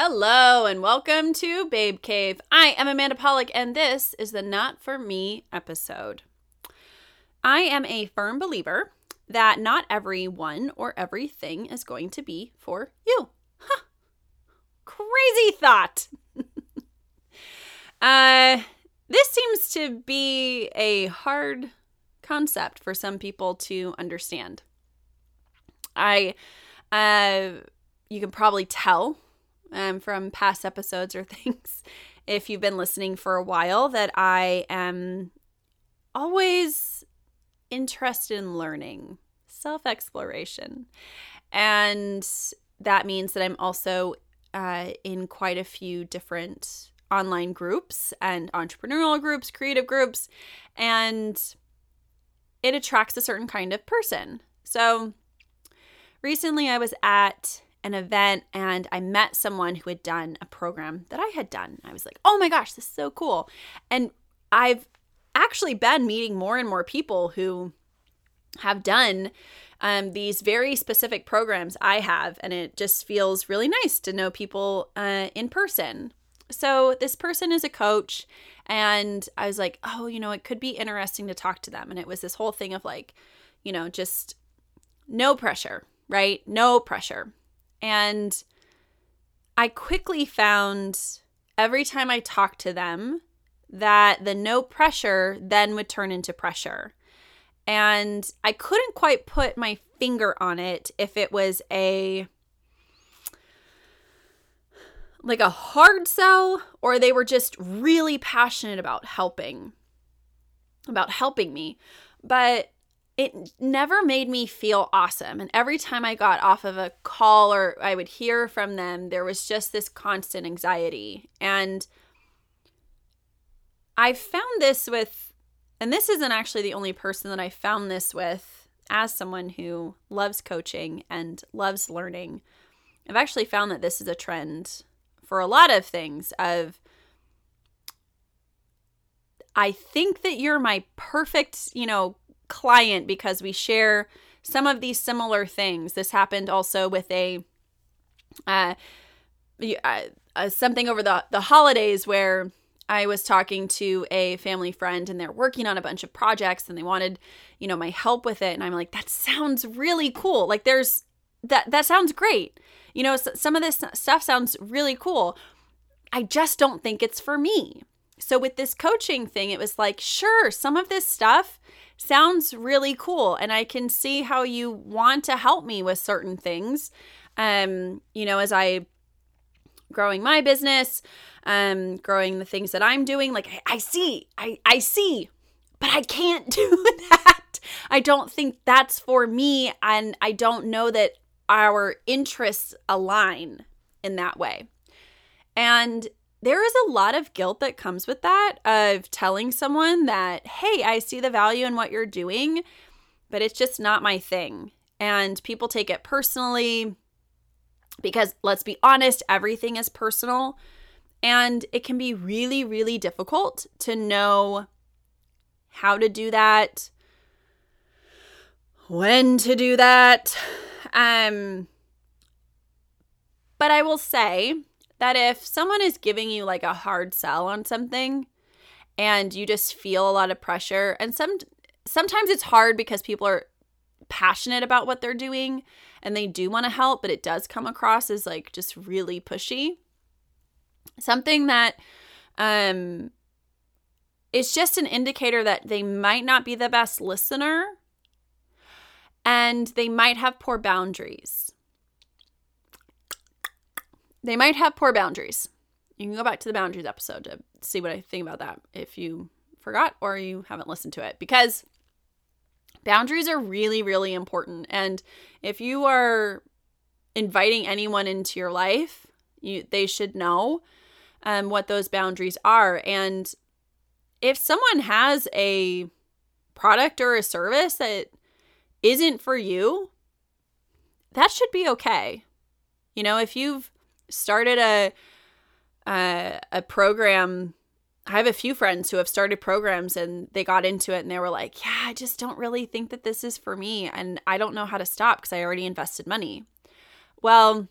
Hello and welcome to Babe Cave. I am Amanda Polick and this is the Not For Me episode. I am a firm believer that not everyone or everything is going to be for you. Huh. Crazy thought. uh, this seems to be a hard concept for some people to understand. I, uh, you can probably tell um, from past episodes or things, if you've been listening for a while, that I am always interested in learning, self exploration. And that means that I'm also uh, in quite a few different online groups and entrepreneurial groups, creative groups, and it attracts a certain kind of person. So recently I was at an event and I met someone who had done a program that I had done. I was like, oh my gosh, this is so cool. And I've actually been meeting more and more people who have done um, these very specific programs I have, and it just feels really nice to know people uh, in person. So, this person is a coach, and I was like, oh, you know, it could be interesting to talk to them. And it was this whole thing of like, you know, just no pressure, right? No pressure. And I quickly found every time I talked to them that the no pressure then would turn into pressure. And I couldn't quite put my finger on it if it was a like a hard sell or they were just really passionate about helping about helping me. But it never made me feel awesome. And every time I got off of a call or I would hear from them, there was just this constant anxiety. And I found this with, and this isn't actually the only person that I found this with as someone who loves coaching and loves learning. I've actually found that this is a trend for a lot of things of I think that you're my perfect, you know, client because we share some of these similar things. This happened also with a uh, uh, uh, something over the the holidays where I was talking to a family friend and they're working on a bunch of projects and they wanted, you know, my help with it and I'm like that sounds really cool. Like there's that that sounds great. You know, some of this stuff sounds really cool. I just don't think it's for me. So with this coaching thing, it was like, sure, some of this stuff sounds really cool and I can see how you want to help me with certain things. Um, you know, as I growing my business, um, growing the things that I'm doing, like I, I see, I, I see, but I can't do that. I don't think that's for me, and I don't know that our interests align in that way. And there is a lot of guilt that comes with that of telling someone that, hey, I see the value in what you're doing, but it's just not my thing. And people take it personally because let's be honest, everything is personal. And it can be really, really difficult to know how to do that, when to do that. Um, but I will say, that if someone is giving you like a hard sell on something and you just feel a lot of pressure and some sometimes it's hard because people are passionate about what they're doing and they do want to help but it does come across as like just really pushy. Something that um it's just an indicator that they might not be the best listener and they might have poor boundaries they might have poor boundaries. You can go back to the boundaries episode to see what I think about that if you forgot or you haven't listened to it because boundaries are really really important and if you are inviting anyone into your life, you they should know um, what those boundaries are and if someone has a product or a service that isn't for you, that should be okay. You know, if you've started a a, a program I have a few friends who have started programs and they got into it and they were like, Yeah, I just don't really think that this is for me. And I don't know how to stop because I already invested money. Well,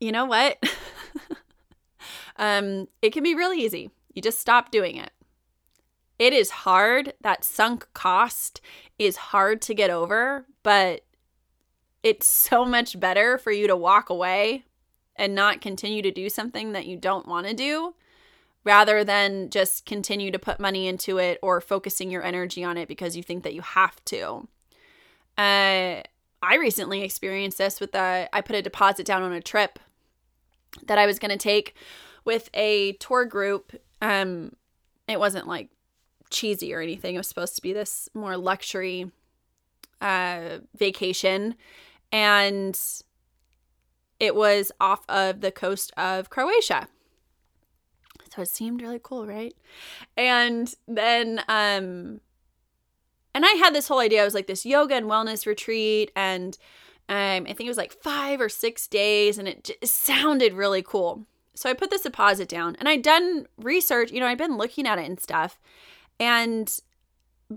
you know what? um, it can be really easy. You just stop doing it. It is hard. That sunk cost is hard to get over, but it's so much better for you to walk away and not continue to do something that you don't want to do rather than just continue to put money into it or focusing your energy on it because you think that you have to. Uh, I recently experienced this with the I put a deposit down on a trip that I was going to take with a tour group. Um, it wasn't like cheesy or anything. It was supposed to be this more luxury uh, vacation, and it was off of the coast of Croatia. So it seemed really cool, right? And then um and I had this whole idea. I was like this yoga and wellness retreat and um, I think it was like five or six days, and it, it sounded really cool. So I put this deposit down, and I'd done research. You know, I'd been looking at it and stuff. And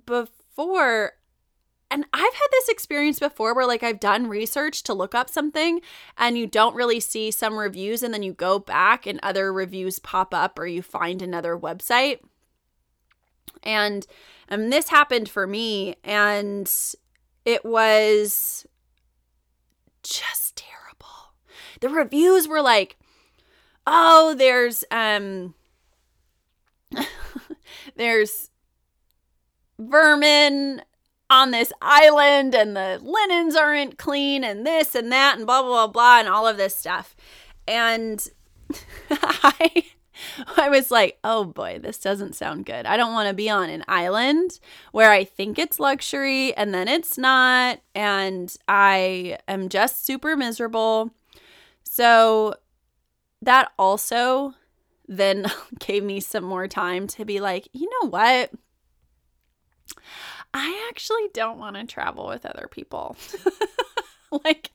before, and I've had this experience before where like I've done research to look up something and you don't really see some reviews and then you go back and other reviews pop up or you find another website. And and this happened for me and it was just terrible. The reviews were like, "Oh, there's um there's vermin on this island and the linens aren't clean and this and that and blah blah blah blah and all of this stuff. And I I was like, "Oh boy, this doesn't sound good. I don't want to be on an island where I think it's luxury and then it's not and I am just super miserable." So that also then gave me some more time to be like, "You know what? I actually don't want to travel with other people. like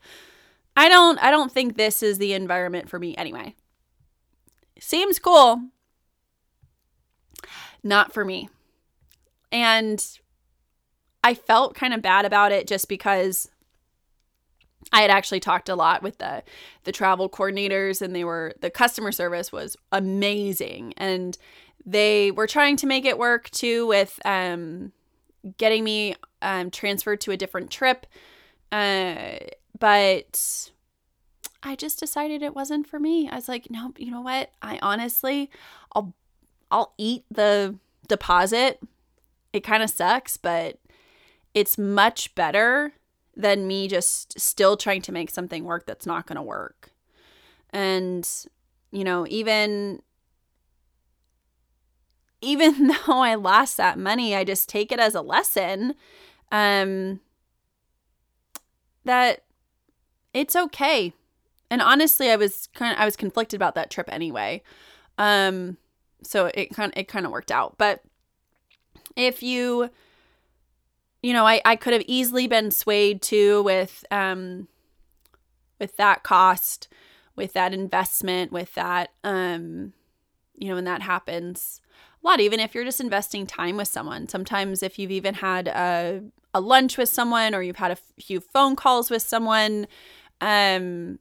I don't I don't think this is the environment for me anyway. Seems cool. Not for me. And I felt kind of bad about it just because I had actually talked a lot with the the travel coordinators and they were the customer service was amazing and they were trying to make it work too with um getting me um, transferred to a different trip. Uh, but I just decided it wasn't for me. I was like, no, you know what? I honestly, I'll, I'll eat the deposit. It kind of sucks, but it's much better than me just still trying to make something work that's not going to work. And, you know, even even though I lost that money, I just take it as a lesson um, that it's okay. And honestly, I was kind of I was conflicted about that trip anyway. Um, so it kind it kind of worked out. But if you you know, I I could have easily been swayed too with um with that cost, with that investment, with that um you know, when that happens lot, even if you're just investing time with someone. Sometimes, if you've even had a, a lunch with someone or you've had a few phone calls with someone, um,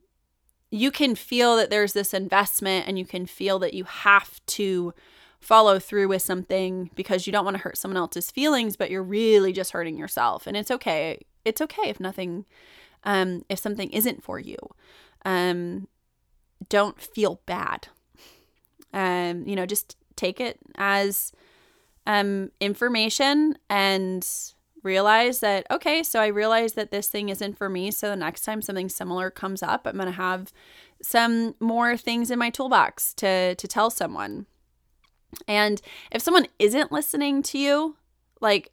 you can feel that there's this investment and you can feel that you have to follow through with something because you don't want to hurt someone else's feelings, but you're really just hurting yourself. And it's okay. It's okay if nothing, um, if something isn't for you. Um, don't feel bad. Um, you know, just take it as um, information and realize that okay so i realize that this thing isn't for me so the next time something similar comes up i'm going to have some more things in my toolbox to to tell someone. And if someone isn't listening to you like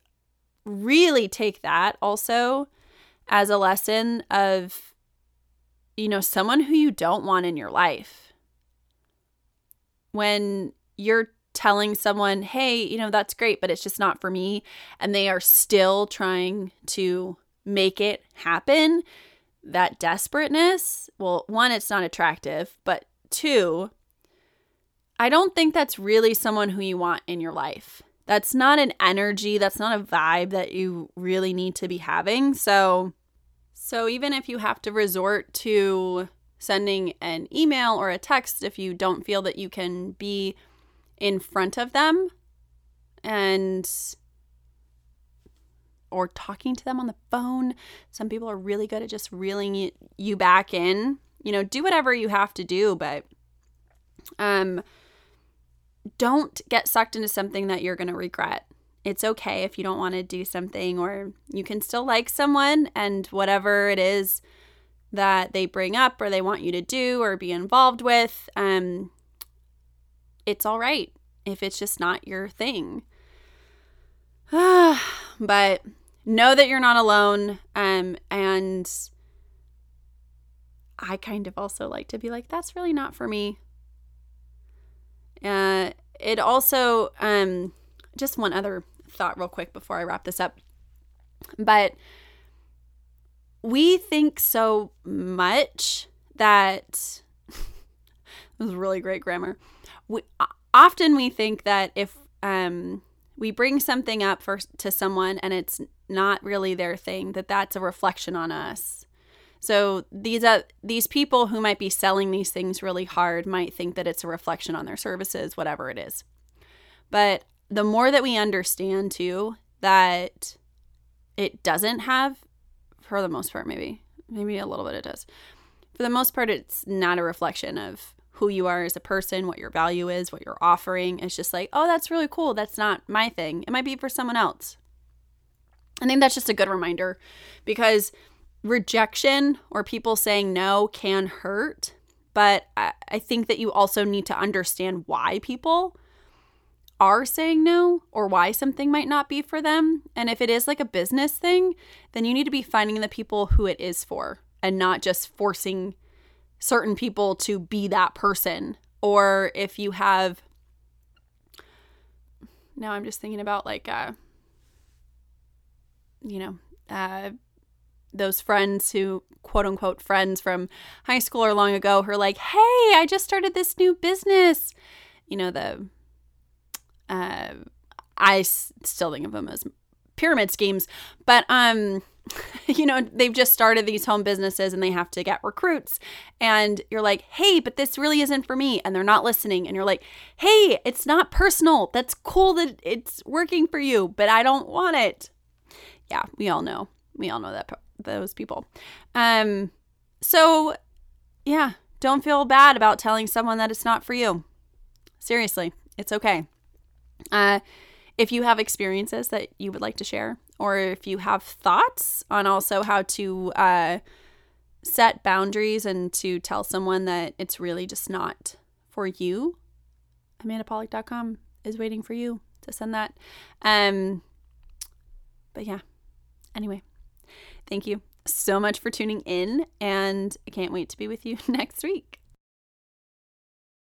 really take that also as a lesson of you know someone who you don't want in your life. When you're telling someone, hey, you know, that's great, but it's just not for me, and they are still trying to make it happen, that desperateness, well, one, it's not attractive, but two, I don't think that's really someone who you want in your life. That's not an energy, that's not a vibe that you really need to be having. So, so even if you have to resort to sending an email or a text if you don't feel that you can be in front of them and or talking to them on the phone. Some people are really good at just reeling you back in. You know, do whatever you have to do, but um don't get sucked into something that you're going to regret. It's okay if you don't want to do something or you can still like someone and whatever it is that they bring up or they want you to do or be involved with, um it's all right if it's just not your thing. but know that you're not alone um and I kind of also like to be like that's really not for me. Uh it also um just one other thought real quick before I wrap this up. But we think so much that this was really great grammar. We often we think that if um we bring something up for to someone and it's not really their thing that that's a reflection on us. So these uh, these people who might be selling these things really hard might think that it's a reflection on their services whatever it is. But the more that we understand too that it doesn't have for the most part maybe maybe a little bit it does. For the most part it's not a reflection of who you are as a person, what your value is, what you're offering. It's just like, oh, that's really cool. That's not my thing. It might be for someone else. I think that's just a good reminder because rejection or people saying no can hurt. But I, I think that you also need to understand why people are saying no or why something might not be for them. And if it is like a business thing, then you need to be finding the people who it is for and not just forcing certain people to be that person. Or if you have, now I'm just thinking about like, uh, you know, uh, those friends who quote unquote friends from high school or long ago who are like, hey, I just started this new business. You know, the, uh, I still think of them as pyramid schemes, but, um, you know, they've just started these home businesses and they have to get recruits. And you're like, hey, but this really isn't for me. And they're not listening. And you're like, hey, it's not personal. That's cool that it's working for you, but I don't want it. Yeah, we all know. We all know that those people. Um, so yeah, don't feel bad about telling someone that it's not for you. Seriously, it's okay. Uh, if you have experiences that you would like to share, or if you have thoughts on also how to uh, set boundaries and to tell someone that it's really just not for you, amandapolick.com is waiting for you to send that. Um, but yeah, anyway, thank you so much for tuning in, and I can't wait to be with you next week.